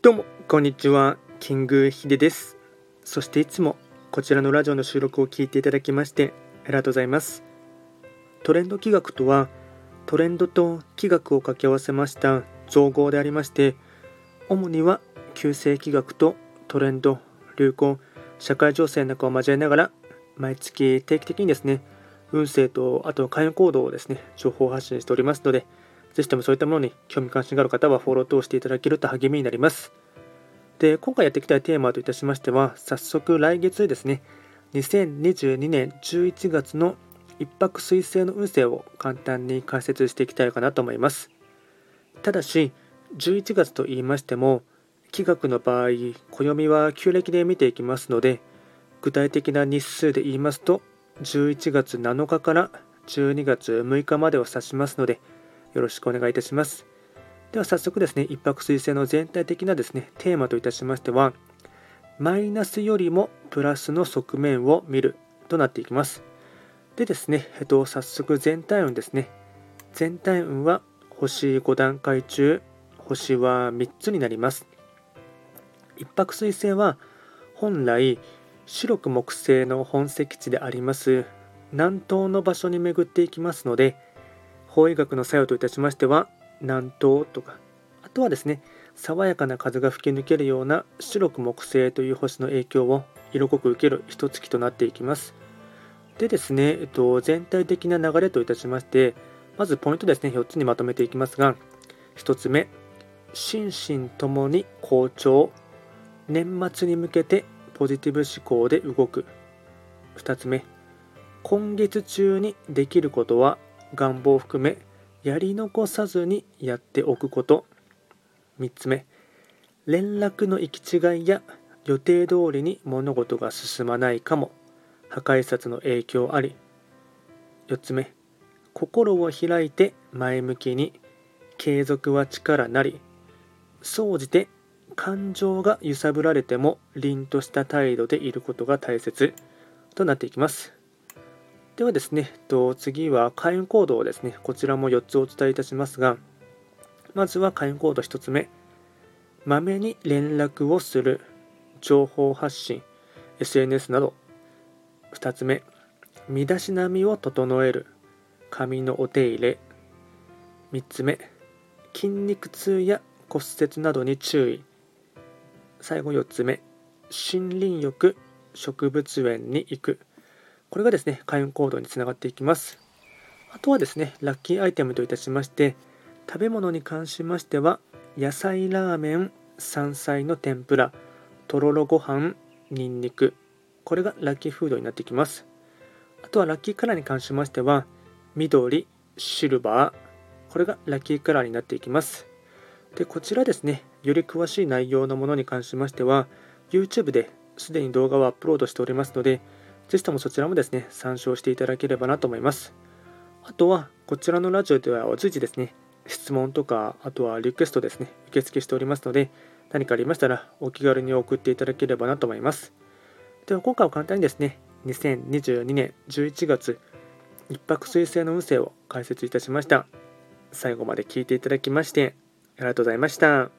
どうも、こんにちは。キングヒデです。そしていつもこちらのラジオの収録を聞いていただきましてありがとうございます。トレンド企画とは、トレンドと企画を掛け合わせました造語でありまして、主には旧世企画とトレンド、流行、社会情勢なんかを交えながら、毎月定期的にですね、運勢とあと会員行動をですね、情報発信しておりますので、ぜひともそういったものに興味関心がある方はフォローを通していただけると励みになります。で、今回やっていきたいテーマといたしましては、早速来月ですね、2022年11月の一泊水星の運勢を簡単に解説していきたいかなと思います。ただし、11月と言いましても、気学の場合、暦は旧暦で見ていきますので、具体的な日数で言いますと、11月7日から12月6日までを指しますので、よろしくお願いいたします。では早速ですね、一泊水星の全体的なですね、テーマといたしましては、マイナスよりもプラスの側面を見るとなっていきます。でですね、えっと、早速全体運ですね。全体運は星5段階中、星は3つになります。一泊水星は本来白く木星の本石地であります南東の場所に巡っていきますので法医学の作用といたしましては南東とかあとはですね爽やかな風が吹き抜けるような白く木星という星の影響を色濃く受ける一月となっていきます。でですね、えっと、全体的な流れといたしましてまずポイントですね4つにまとめていきますが1つ目心身ともに好調年末に向けてポジティブ思考で動く。2つ目今月中にできることは願望を含めやり残さずにやっておくこと。3つ目連絡の行き違いや予定通りに物事が進まないかも。破壊札の影響あり。4つ目心を開いて前向きに継続は力なり。総じて感情が揺さぶられても凛とした態度でいることが大切。となっていきます。ではですね、と次は開運行動ですね。こちらも4つお伝えいたしますが、まずは開運行動1つ目。まめに連絡をする。情報発信。SNS など。2つ目。身だしなみを整える。髪のお手入れ。3つ目。筋肉痛や骨折などに注意。最後4つ目。森林浴、植物園に行く。これがですね、開運行動につながっていきます。あとはですね、ラッキーアイテムといたしまして、食べ物に関しましては、野菜ラーメン、山菜の天ぷら、とろろご飯、にんにく、これがラッキーフードになってきます。あとはラッキーカラーに関しましては、緑、シルバー、これがラッキーカラーになっていきます。で、こちらですね、より詳しい内容のものに関しましては、YouTube ですでに動画をアップロードしておりますので、ぜひともそちらもですね、参照していただければなと思います。あとは、こちらのラジオでは随時ですね、質問とか、あとはリクエストですね、受付しておりますので、何かありましたらお気軽に送っていただければなと思います。では、今回は簡単にですね、2022年11月、一泊水星の運勢を解説いたしました。最後まで聞いていただきまして、ありがとうございました。